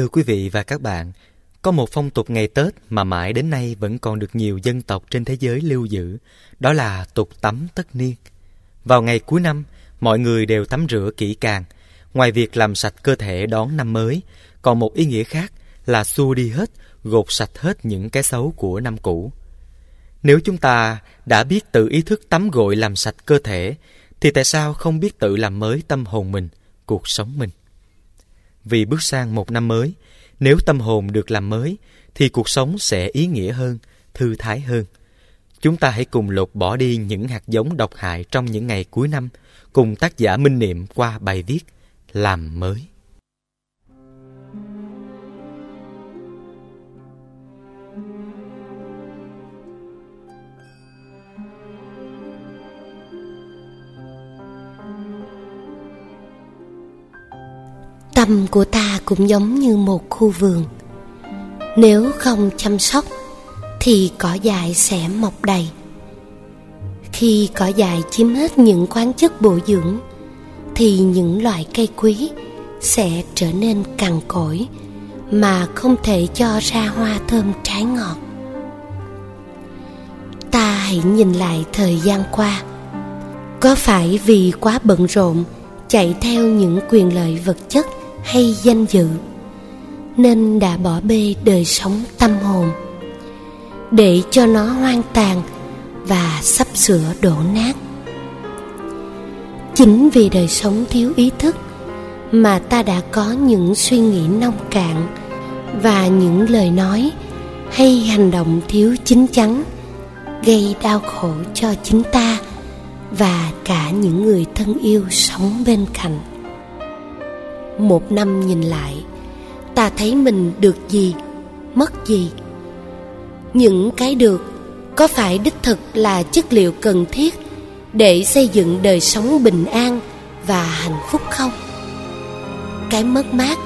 Thưa quý vị và các bạn, có một phong tục ngày Tết mà mãi đến nay vẫn còn được nhiều dân tộc trên thế giới lưu giữ, đó là tục tắm tất niên. Vào ngày cuối năm, mọi người đều tắm rửa kỹ càng. Ngoài việc làm sạch cơ thể đón năm mới, còn một ý nghĩa khác là xua đi hết, gột sạch hết những cái xấu của năm cũ. Nếu chúng ta đã biết tự ý thức tắm gội làm sạch cơ thể, thì tại sao không biết tự làm mới tâm hồn mình, cuộc sống mình? Vì bước sang một năm mới, nếu tâm hồn được làm mới, thì cuộc sống sẽ ý nghĩa hơn, thư thái hơn. Chúng ta hãy cùng lột bỏ đi những hạt giống độc hại trong những ngày cuối năm, cùng tác giả Minh Niệm qua bài viết Làm mới. Tâm của ta cũng giống như một khu vườn. Nếu không chăm sóc, thì cỏ dại sẽ mọc đầy. Khi cỏ dại chiếm hết những khoáng chất bổ dưỡng, thì những loại cây quý sẽ trở nên cằn cỗi mà không thể cho ra hoa thơm trái ngọt. Ta hãy nhìn lại thời gian qua. Có phải vì quá bận rộn chạy theo những quyền lợi vật chất hay danh dự, nên đã bỏ bê đời sống tâm hồn, để cho nó hoang tàn và sắp sửa đổ nát. Chính vì đời sống thiếu ý thức mà ta đã có những suy nghĩ nông cạn và những lời nói hay hành động thiếu chín chắn gây đau khổ cho chính ta và cả những người thân yêu sống bên cạnh một năm nhìn lại, ta thấy mình được gì, mất gì. Những cái được có phải đích thực là chất liệu cần thiết để xây dựng đời sống bình an và hạnh phúc không? Cái mất mát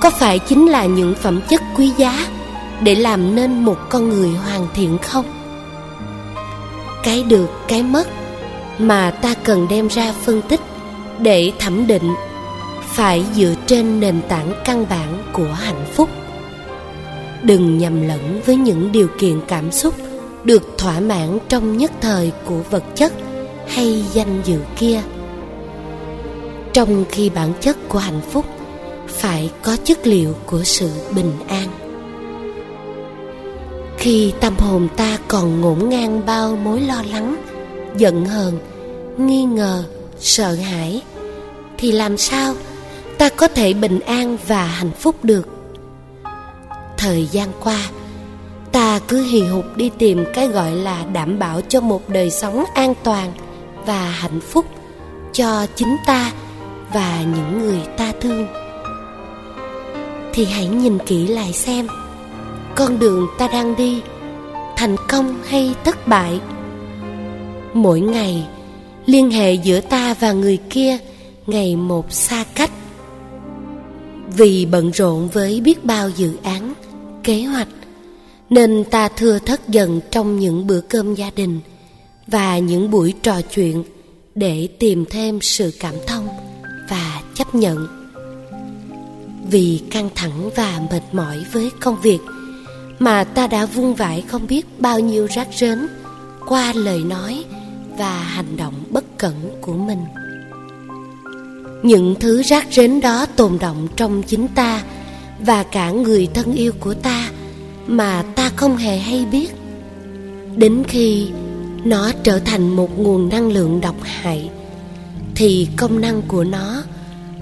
có phải chính là những phẩm chất quý giá để làm nên một con người hoàn thiện không? Cái được, cái mất mà ta cần đem ra phân tích để thẩm định phải dựa trên nền tảng căn bản của hạnh phúc. Đừng nhầm lẫn với những điều kiện cảm xúc được thỏa mãn trong nhất thời của vật chất hay danh dự kia. Trong khi bản chất của hạnh phúc phải có chất liệu của sự bình an. Khi tâm hồn ta còn ngổn ngang bao mối lo lắng, giận hờn, nghi ngờ, sợ hãi, thì làm sao ta có thể bình an và hạnh phúc được. Thời gian qua, ta cứ hì hục đi tìm cái gọi là đảm bảo cho một đời sống an toàn và hạnh phúc cho chính ta và những người ta thương. Thì hãy nhìn kỹ lại xem, con đường ta đang đi thành công hay thất bại. Mỗi ngày, liên hệ giữa ta và người kia ngày một xa cách vì bận rộn với biết bao dự án, kế hoạch, nên ta thưa thất dần trong những bữa cơm gia đình và những buổi trò chuyện để tìm thêm sự cảm thông và chấp nhận. Vì căng thẳng và mệt mỏi với công việc mà ta đã vung vãi không biết bao nhiêu rác rến qua lời nói và hành động bất cẩn của mình những thứ rác rến đó tồn động trong chính ta và cả người thân yêu của ta mà ta không hề hay biết. Đến khi nó trở thành một nguồn năng lượng độc hại, thì công năng của nó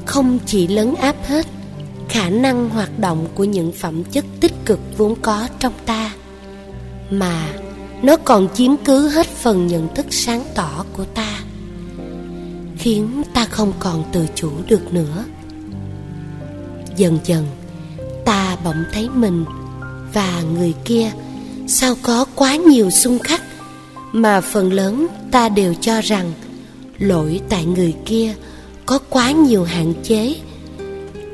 không chỉ lấn áp hết khả năng hoạt động của những phẩm chất tích cực vốn có trong ta, mà nó còn chiếm cứ hết phần nhận thức sáng tỏ của ta khiến ta không còn tự chủ được nữa. Dần dần, ta bỗng thấy mình và người kia sao có quá nhiều xung khắc mà phần lớn ta đều cho rằng lỗi tại người kia có quá nhiều hạn chế.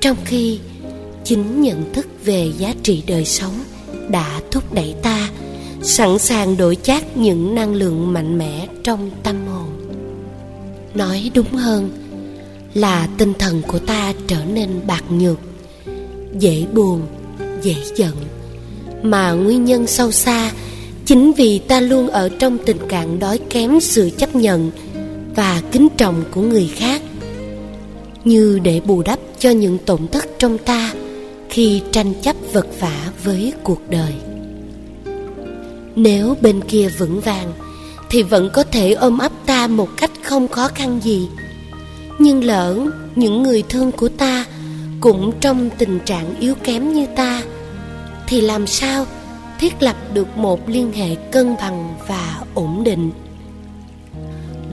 Trong khi chính nhận thức về giá trị đời sống đã thúc đẩy ta sẵn sàng đổi chác những năng lượng mạnh mẽ trong tâm hồn nói đúng hơn, là tinh thần của ta trở nên bạc nhược, dễ buồn, dễ giận. Mà nguyên nhân sâu xa chính vì ta luôn ở trong tình trạng đói kém sự chấp nhận và kính trọng của người khác. Như để bù đắp cho những tổn thất trong ta khi tranh chấp vật vả với cuộc đời. Nếu bên kia vững vàng thì vẫn có thể ôm ấp ta một cách không khó khăn gì. Nhưng lỡ những người thương của ta cũng trong tình trạng yếu kém như ta, thì làm sao thiết lập được một liên hệ cân bằng và ổn định?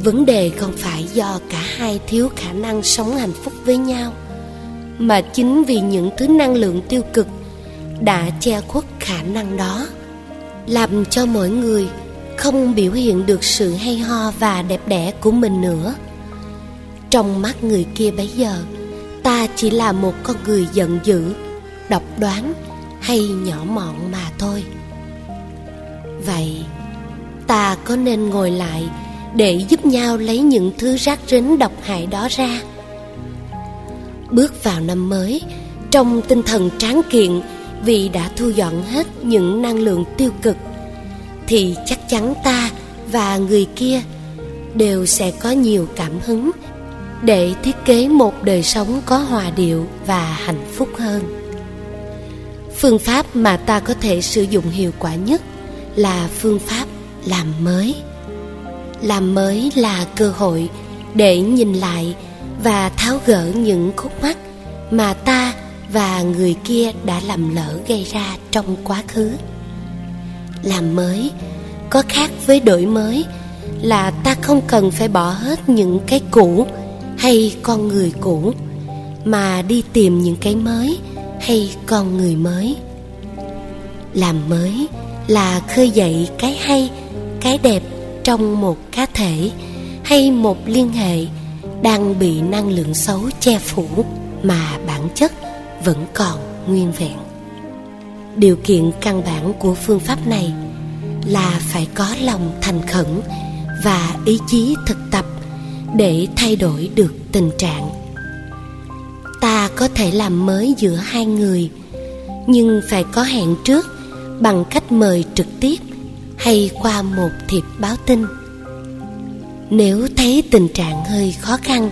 Vấn đề không phải do cả hai thiếu khả năng sống hạnh phúc với nhau, mà chính vì những thứ năng lượng tiêu cực đã che khuất khả năng đó, làm cho mỗi người không biểu hiện được sự hay ho và đẹp đẽ của mình nữa. Trong mắt người kia bấy giờ, ta chỉ là một con người giận dữ, độc đoán hay nhỏ mọn mà thôi. Vậy, ta có nên ngồi lại để giúp nhau lấy những thứ rác rến độc hại đó ra? Bước vào năm mới, trong tinh thần tráng kiện vì đã thu dọn hết những năng lượng tiêu cực thì chắc chắn ta và người kia đều sẽ có nhiều cảm hứng để thiết kế một đời sống có hòa điệu và hạnh phúc hơn. Phương pháp mà ta có thể sử dụng hiệu quả nhất là phương pháp làm mới. Làm mới là cơ hội để nhìn lại và tháo gỡ những khúc mắc mà ta và người kia đã lầm lỡ gây ra trong quá khứ làm mới, có khác với đổi mới, là ta không cần phải bỏ hết những cái cũ hay con người cũ, mà đi tìm những cái mới hay con người mới. Làm mới là khơi dậy cái hay, cái đẹp trong một cá thể hay một liên hệ đang bị năng lượng xấu che phủ mà bản chất vẫn còn nguyên vẹn điều kiện căn bản của phương pháp này là phải có lòng thành khẩn và ý chí thực tập để thay đổi được tình trạng. Ta có thể làm mới giữa hai người, nhưng phải có hẹn trước bằng cách mời trực tiếp hay qua một thiệp báo tin. Nếu thấy tình trạng hơi khó khăn,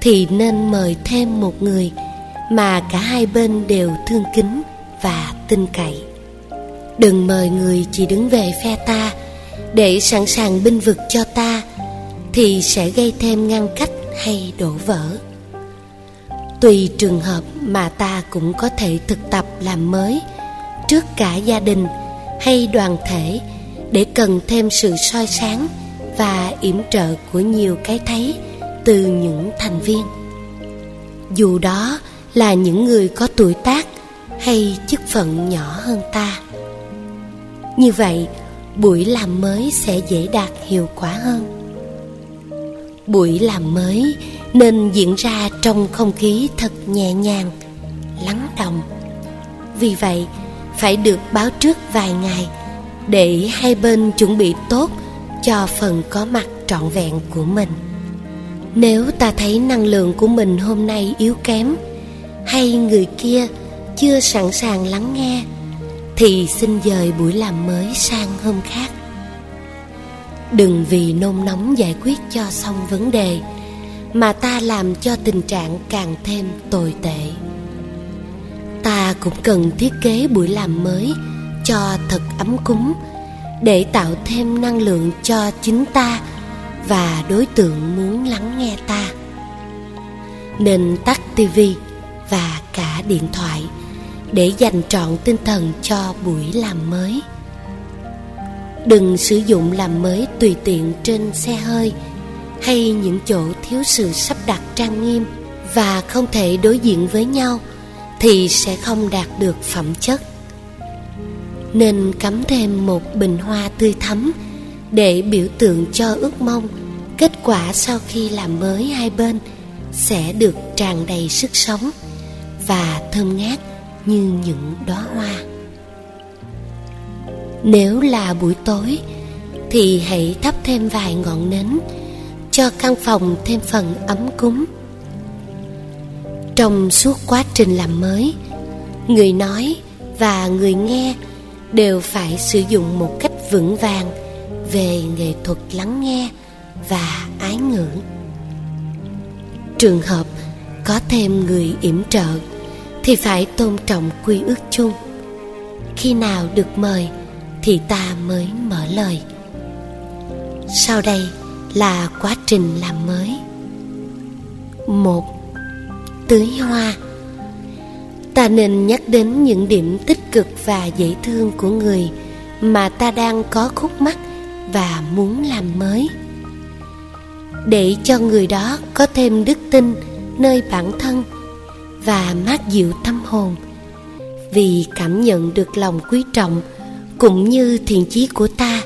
thì nên mời thêm một người mà cả hai bên đều thương kính và tin cậy. Đừng mời người chỉ đứng về phe ta để sẵn sàng binh vực cho ta, thì sẽ gây thêm ngăn cách hay đổ vỡ. Tùy trường hợp mà ta cũng có thể thực tập làm mới trước cả gia đình hay đoàn thể để cần thêm sự soi sáng và yểm trợ của nhiều cái thấy từ những thành viên. Dù đó là những người có tuổi tác hay chức phận nhỏ hơn ta? Như vậy, buổi làm mới sẽ dễ đạt hiệu quả hơn. Buổi làm mới nên diễn ra trong không khí thật nhẹ nhàng, lắng động. Vì vậy, phải được báo trước vài ngày để hai bên chuẩn bị tốt cho phần có mặt trọn vẹn của mình. Nếu ta thấy năng lượng của mình hôm nay yếu kém, hay người kia chưa sẵn sàng lắng nghe, thì xin dời buổi làm mới sang hôm khác. Đừng vì nôn nóng giải quyết cho xong vấn đề, mà ta làm cho tình trạng càng thêm tồi tệ. Ta cũng cần thiết kế buổi làm mới cho thật ấm cúng, để tạo thêm năng lượng cho chính ta và đối tượng muốn lắng nghe ta. Nên tắt tivi và cả điện thoại để dành trọn tinh thần cho buổi làm mới. Đừng sử dụng làm mới tùy tiện trên xe hơi hay những chỗ thiếu sự sắp đặt trang nghiêm và không thể đối diện với nhau thì sẽ không đạt được phẩm chất. Nên cắm thêm một bình hoa tươi thắm để biểu tượng cho ước mong. Kết quả sau khi làm mới hai bên sẽ được tràn đầy sức sống và thơm ngát như những đóa hoa. Nếu là buổi tối, thì hãy thắp thêm vài ngọn nến, cho căn phòng thêm phần ấm cúng. Trong suốt quá trình làm mới, người nói và người nghe đều phải sử dụng một cách vững vàng về nghệ thuật lắng nghe và ái ngữ. Trường hợp có thêm người yểm trợ thì phải tôn trọng quy ước chung. Khi nào được mời thì ta mới mở lời. Sau đây là quá trình làm mới. Một, tưới hoa. Ta nên nhắc đến những điểm tích cực và dễ thương của người mà ta đang có khúc mắc và muốn làm mới. Để cho người đó có thêm đức tin nơi bản thân và mát dịu tâm hồn. Vì cảm nhận được lòng quý trọng cũng như thiện chí của ta,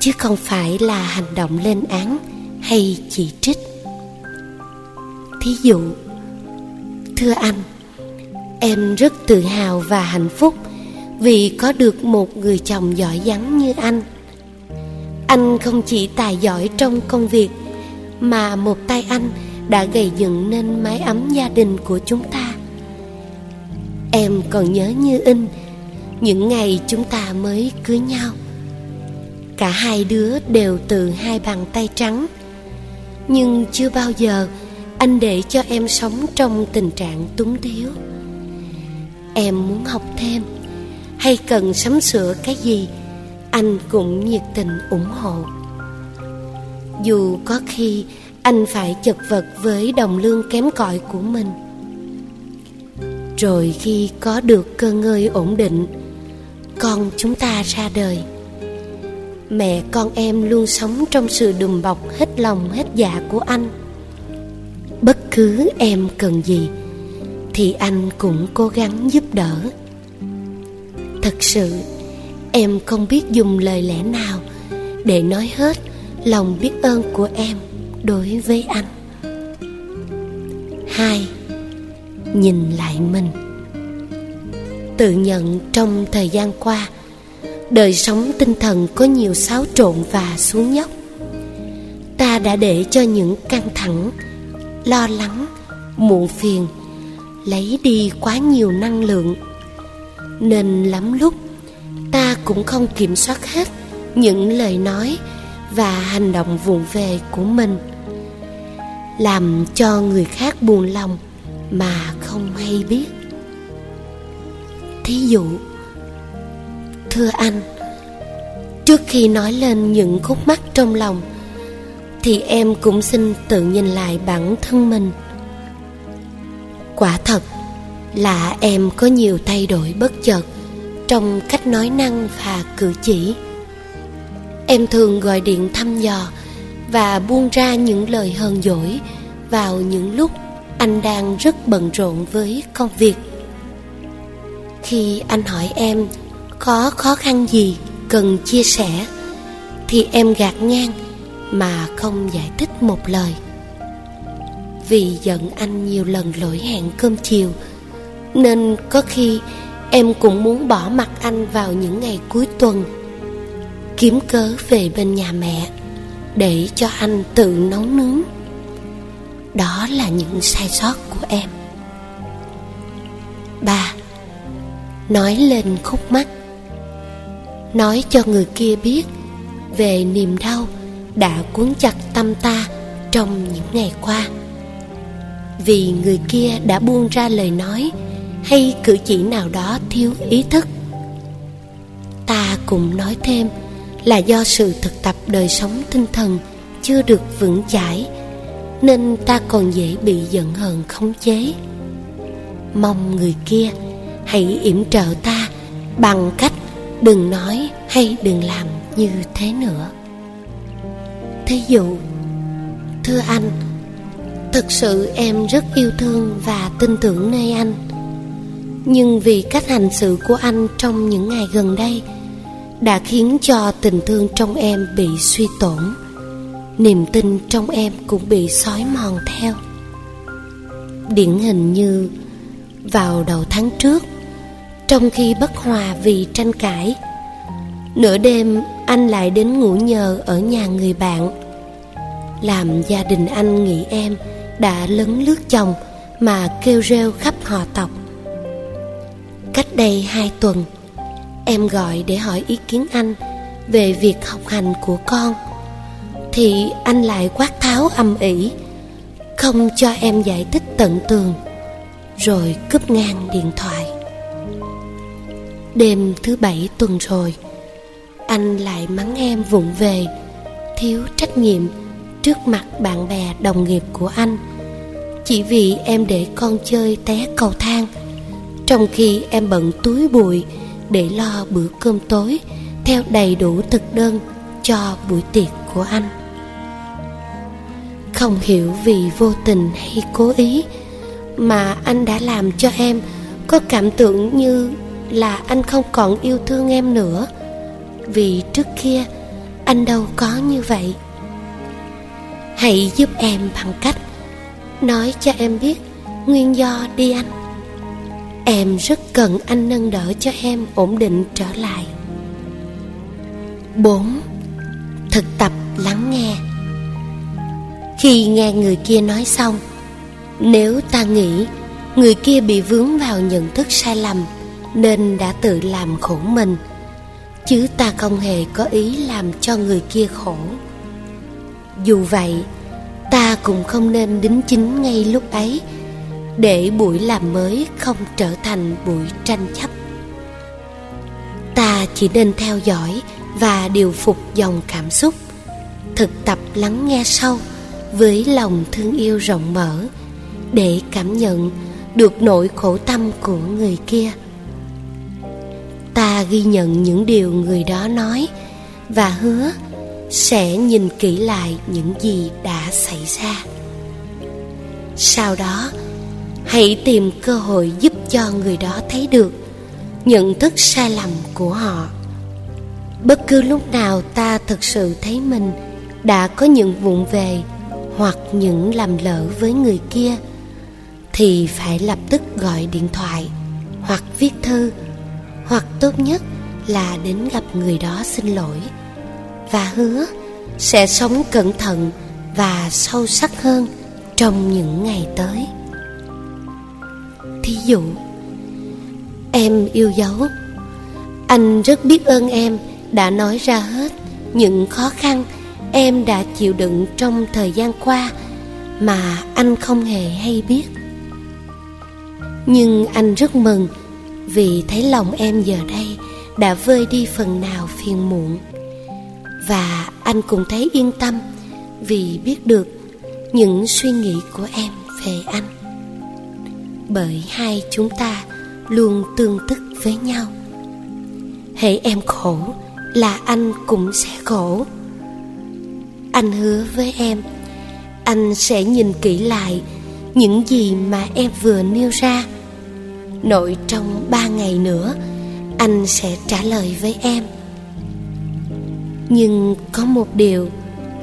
chứ không phải là hành động lên án hay chỉ trích. Thí dụ, thưa anh, em rất tự hào và hạnh phúc vì có được một người chồng giỏi giắng như anh. Anh không chỉ tài giỏi trong công việc mà một tay anh đã gây dựng nên mái ấm gia đình của chúng ta. Em còn nhớ như in, những ngày chúng ta mới cưới nhau, cả hai đứa đều từ hai bàn tay trắng. Nhưng chưa bao giờ anh để cho em sống trong tình trạng túng thiếu. Em muốn học thêm, hay cần sắm sửa cái gì, anh cũng nhiệt tình ủng hộ. Dù có khi anh phải chật vật với đồng lương kém cỏi của mình. Rồi khi có được cơ ngơi ổn định, con chúng ta ra đời. Mẹ con em luôn sống trong sự đùm bọc hết lòng hết dạ của anh. Bất cứ em cần gì, thì anh cũng cố gắng giúp đỡ. Thật sự, em không biết dùng lời lẽ nào để nói hết lòng biết ơn của em đối với anh. Hai, nhìn lại mình. Tự nhận trong thời gian qua, đời sống tinh thần có nhiều xáo trộn và xuống dốc. Ta đã để cho những căng thẳng, lo lắng, muộn phiền lấy đi quá nhiều năng lượng. Nên lắm lúc, ta cũng không kiểm soát hết những lời nói và hành động vụng về của mình làm cho người khác buồn lòng mà không hay biết. Thí dụ, thưa anh, trước khi nói lên những khúc mắc trong lòng, thì em cũng xin tự nhìn lại bản thân mình. Quả thật là em có nhiều thay đổi bất chợt trong cách nói năng và cử chỉ. Em thường gọi điện thăm dò và buông ra những lời hờn dỗi vào những lúc anh đang rất bận rộn với công việc. Khi anh hỏi em có khó khăn gì cần chia sẻ, thì em gạt ngang mà không giải thích một lời. Vì giận anh nhiều lần lỗi hẹn cơm chiều, nên có khi em cũng muốn bỏ mặt anh vào những ngày cuối tuần, kiếm cớ về bên nhà mẹ để cho anh tự nấu nướng. Đó là những sai sót của em. Ba, nói lên khúc mắt nói cho người kia biết về niềm đau đã cuốn chặt tâm ta trong những ngày qua. Vì người kia đã buông ra lời nói hay cử chỉ nào đó thiếu ý thức. Ta cũng nói thêm là do sự thực tập đời sống tinh thần chưa được vững chãi, nên ta còn dễ bị giận hờn khống chế. Mong người kia hãy yểm trợ ta bằng cách đừng nói hay đừng làm như thế nữa. Thí dụ, thưa anh thực sự em rất yêu thương và tin tưởng nơi anh. Nhưng vì cách hành xử của anh trong những ngày gần đây đã khiến cho tình thương trong em bị suy tổn. Niềm tin trong em cũng bị xói mòn theo. Điển hình như vào đầu tháng trước, trong khi bất hòa vì tranh cãi, nửa đêm anh lại đến ngủ nhờ ở nhà người bạn. Làm gia đình anh nghĩ em đã lấn lướt chồng mà kêu rêu khắp họ tộc. Cách đây hai tuần em gọi để hỏi ý kiến anh về việc học hành của con. Thì anh lại quát tháo âm ỉ, không cho em giải thích tận tường, rồi cúp ngang điện thoại. Đêm thứ bảy tuần rồi, anh lại mắng em vụng về, thiếu trách nhiệm trước mặt bạn bè đồng nghiệp của anh. Chỉ vì em để con chơi té cầu thang, trong khi em bận túi bụi để lo bữa cơm tối, theo đầy đủ thực đơn cho buổi tiệc của anh. Không hiểu vì vô tình hay cố ý mà anh đã làm cho em có cảm tưởng như là anh không còn yêu thương em nữa. Vì trước kia, anh đâu có như vậy. Hãy giúp em bằng cách nói cho em biết nguyên do đi anh em rất cần anh nâng đỡ cho em ổn định trở lại 4. Thực tập lắng nghe Khi nghe người kia nói xong, Nếu ta nghĩ người kia bị vướng vào nhận thức sai lầm Nên đã tự làm khổ mình, Chứ ta không hề có ý làm cho người kia khổ Dù vậy, Ta cũng không nên đính chính ngay lúc ấy để buổi làm mới không trở thành buổi tranh chấp. Ta chỉ nên theo dõi và điều phục dòng cảm xúc, thực tập lắng nghe sâu với lòng thương yêu rộng mở để cảm nhận được nỗi khổ tâm của người kia. Ta ghi nhận những điều người đó nói và hứa sẽ nhìn kỹ lại những gì đã xảy ra. Sau đó hãy tìm cơ hội giúp cho người đó thấy được nhận thức sai lầm của họ. Bất cứ lúc nào ta thực sự thấy mình đã có những vụn về hoặc những làm lỡ với người kia, thì phải lập tức gọi điện thoại hoặc viết thư, hoặc tốt nhất là đến gặp người đó xin lỗi và hứa sẽ sống cẩn thận và sâu sắc hơn trong những ngày tới thí dụ. Em yêu dấu. Anh rất biết ơn em, đã nói ra hết những khó khăn em đã chịu đựng trong thời gian qua mà anh không hề hay biết. Nhưng anh rất mừng vì thấy lòng em giờ đây đã vơi đi phần nào phiền muộn. Và anh cũng thấy yên tâm vì biết được những suy nghĩ của em về anh bởi hai chúng ta luôn tương tức với nhau. Hễ em khổ là anh cũng sẽ khổ. Anh hứa với em, anh sẽ nhìn kỹ lại những gì mà em vừa nêu ra. Nội trong ba ngày nữa, anh sẽ trả lời với em. Nhưng có một điều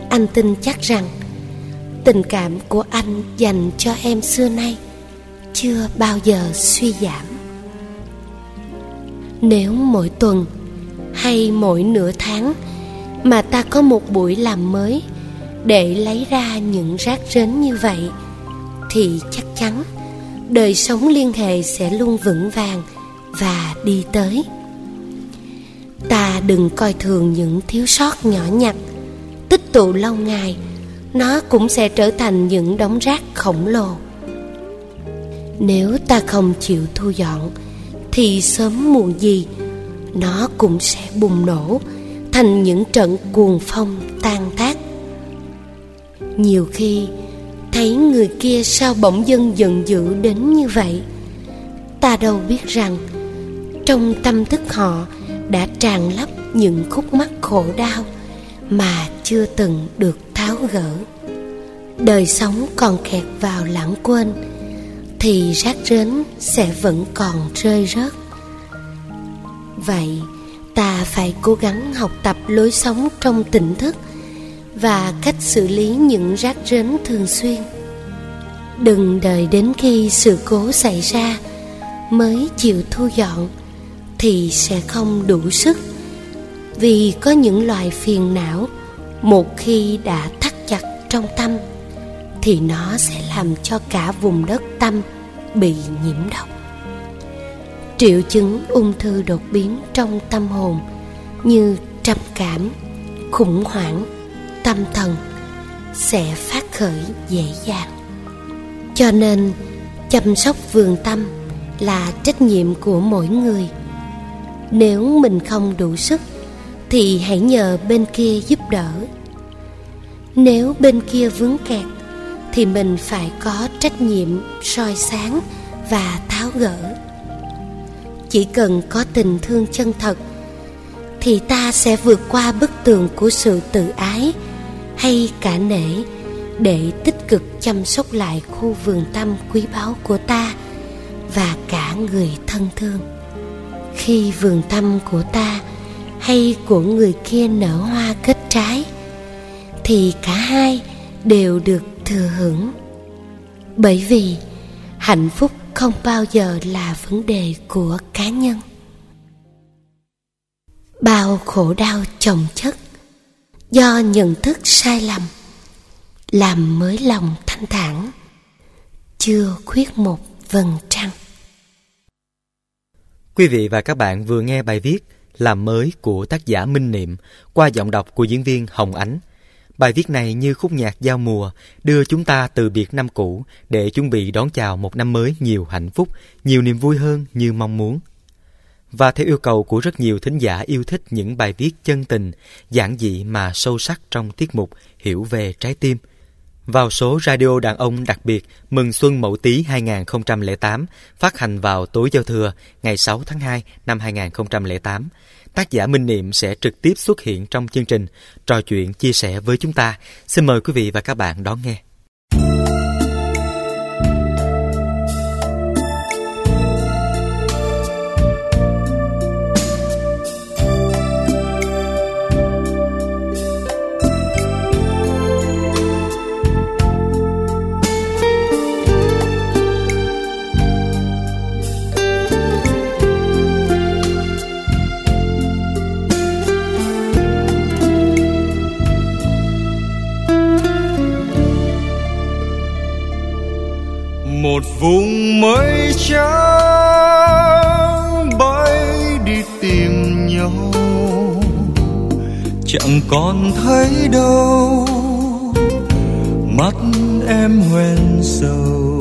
anh tin chắc rằng, tình cảm của anh dành cho em xưa nay chưa bao giờ suy giảm. Nếu mỗi tuần hay mỗi nửa tháng mà ta có một buổi làm mới để lấy ra những rác rến như vậy, thì chắc chắn đời sống liên hệ sẽ luôn vững vàng và đi tới. Ta đừng coi thường những thiếu sót nhỏ nhặt, tích tụ lâu ngày nó cũng sẽ trở thành những đống rác khổng lồ nếu ta không chịu thu dọn, thì sớm muộn gì nó cũng sẽ bùng nổ, thành những trận cuồng phong tan tác. Nhiều khi, thấy người kia sao bỗng dưng giận dữ đến như vậy? Ta đâu biết rằng, trong tâm thức họ đã tràn lấp những khúc mắc khổ đau mà chưa từng được tháo gỡ. Đời sống còn kẹt vào lãng quên thì rác rến sẽ vẫn còn rơi rớt. Vậy, ta phải cố gắng học tập lối sống trong tỉnh thức và cách xử lý những rác rến thường xuyên. Đừng đợi đến khi sự cố xảy ra mới chịu thu dọn thì sẽ không đủ sức. Vì có những loài phiền não, một khi đã thắt chặt trong tâm thì nó sẽ làm cho cả vùng đất tâm bị nhiễm độc. Triệu chứng ung thư đột biến trong tâm hồn như trầm cảm, khủng hoảng, tâm thần sẽ phát khởi dễ dàng. Cho nên, chăm sóc vườn tâm là trách nhiệm của mỗi người. Nếu mình không đủ sức, thì hãy nhờ bên kia giúp đỡ. Nếu bên kia vướng kẹt thì mình phải có trách nhiệm soi sáng và tháo gỡ. Chỉ cần có tình thương chân thật, thì ta sẽ vượt qua bức tường của sự tự ái hay cả nể để tích cực chăm sóc lại khu vườn tâm quý báu của ta và cả người thân thương. Khi vườn tâm của ta hay của người kia nở hoa kết trái, thì cả hai đều được thừa hưởng. Bởi vì hạnh phúc không bao giờ là vấn đề của cá nhân. Bao khổ đau chồng chất do nhận thức sai lầm làm mới lòng thanh thản, chưa khuyết một vầng trăng. Quý vị và các bạn vừa nghe bài viết làm mới của tác giả minh niệm qua giọng đọc của diễn viên hồng ánh bài viết này như khúc nhạc giao mùa đưa chúng ta từ biệt năm cũ để chuẩn bị đón chào một năm mới nhiều hạnh phúc nhiều niềm vui hơn như mong muốn và theo yêu cầu của rất nhiều thính giả yêu thích những bài viết chân tình, giản dị mà sâu sắc trong tiết mục Hiểu về trái tim. Vào số radio đàn ông đặc biệt Mừng Xuân Mậu Tý 2008 phát hành vào tối giao thừa ngày 6 tháng 2 năm 2008, tác giả Minh Niệm sẽ trực tiếp xuất hiện trong chương trình, trò chuyện chia sẻ với chúng ta. Xin mời quý vị và các bạn đón nghe. Một vùng mây trắng, bay đi tìm nhau. Chẳng còn thấy đâu, mắt em hoen sầu.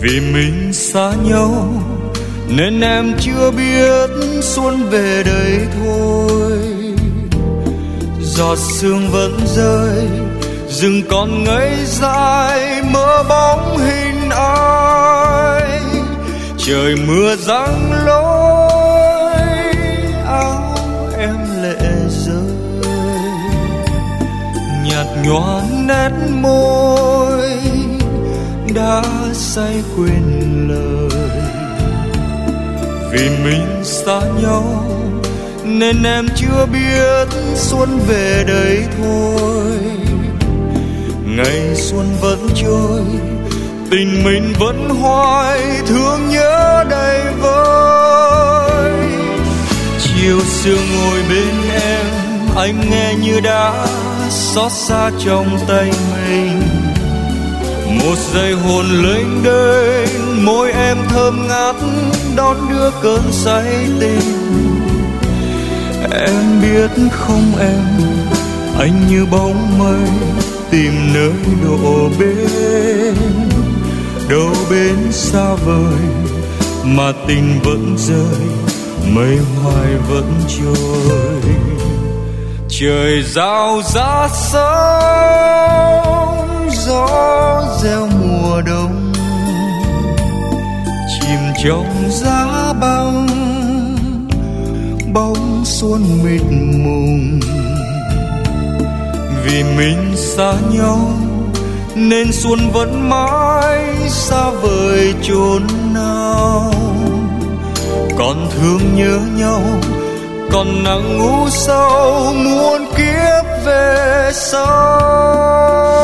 Vì mình xa nhau, nên em chưa biết xuân về đây thôi. Giọt sương vẫn rơi rừng còn ngây dài mơ bóng hình ai. Trời mưa giăng lối, áo em lệ rơi. Nhạt nhòa nét môi, đã say quên lời. Vì mình xa nhau, nên em chưa biết xuân về đây thôi ngày xuân vẫn trôi, tình mình vẫn hoài, thương nhớ đầy vơi. Chiều sương ngồi bên em, anh nghe như đã xót xa trong tay mình. Một giây hồn lênh đênh, môi em thơm ngát, đón đưa cơn say tình em biết không em, anh như bóng mây tìm nơi đổ bên. Đâu bên xa vời mà tình vẫn rơi, mây hoài vẫn trôi. Trời giao ra sớm gió reo mùa đông. Chìm trong giá băng, bóng xuân mịt mùng vì mình xa nhau, nên xuân vẫn mãi xa vời chốn nào. Còn thương nhớ nhau, còn nắng ngủ sâu, muôn kiếp về sau.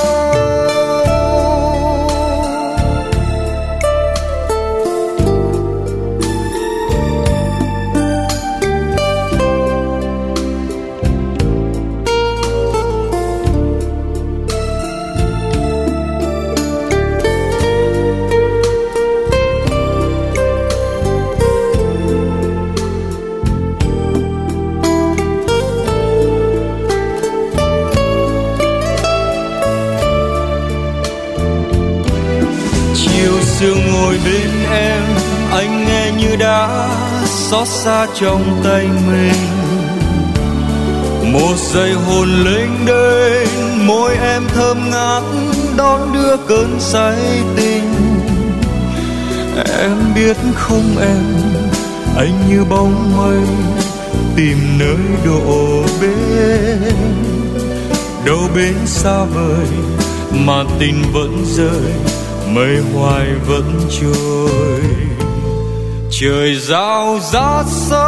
Xót xa trong tay mình. Một giây hồn lênh đênh môi em thơm ngát, đón đưa cơn say tình. Em biết không em, anh như bóng mây, tìm nơi đổ bên. Đâu bên xa vời, mà tình vẫn rơi, mây hoài vẫn trôi trời giao rát sớm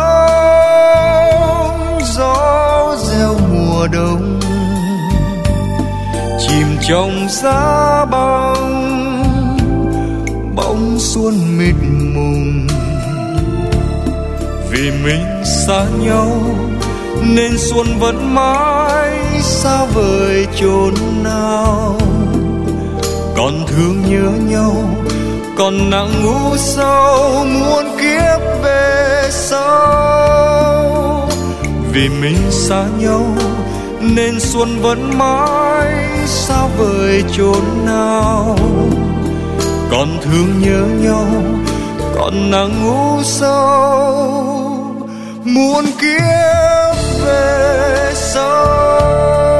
gió reo mùa đông. Chìm trong giá băng, bóng xuân mịt mùng. Vì mình xa nhau, nên xuân vẫn mãi xa vời chốn nào. Còn thương nhớ nhau còn nặng ngủ sâu, muôn kiếp về sau. Vì mình xa nhau, nên xuân vẫn mãi xa vời chốn nào. Còn thương nhớ nhau, còn nặng ngủ sâu, muôn kiếp về sau.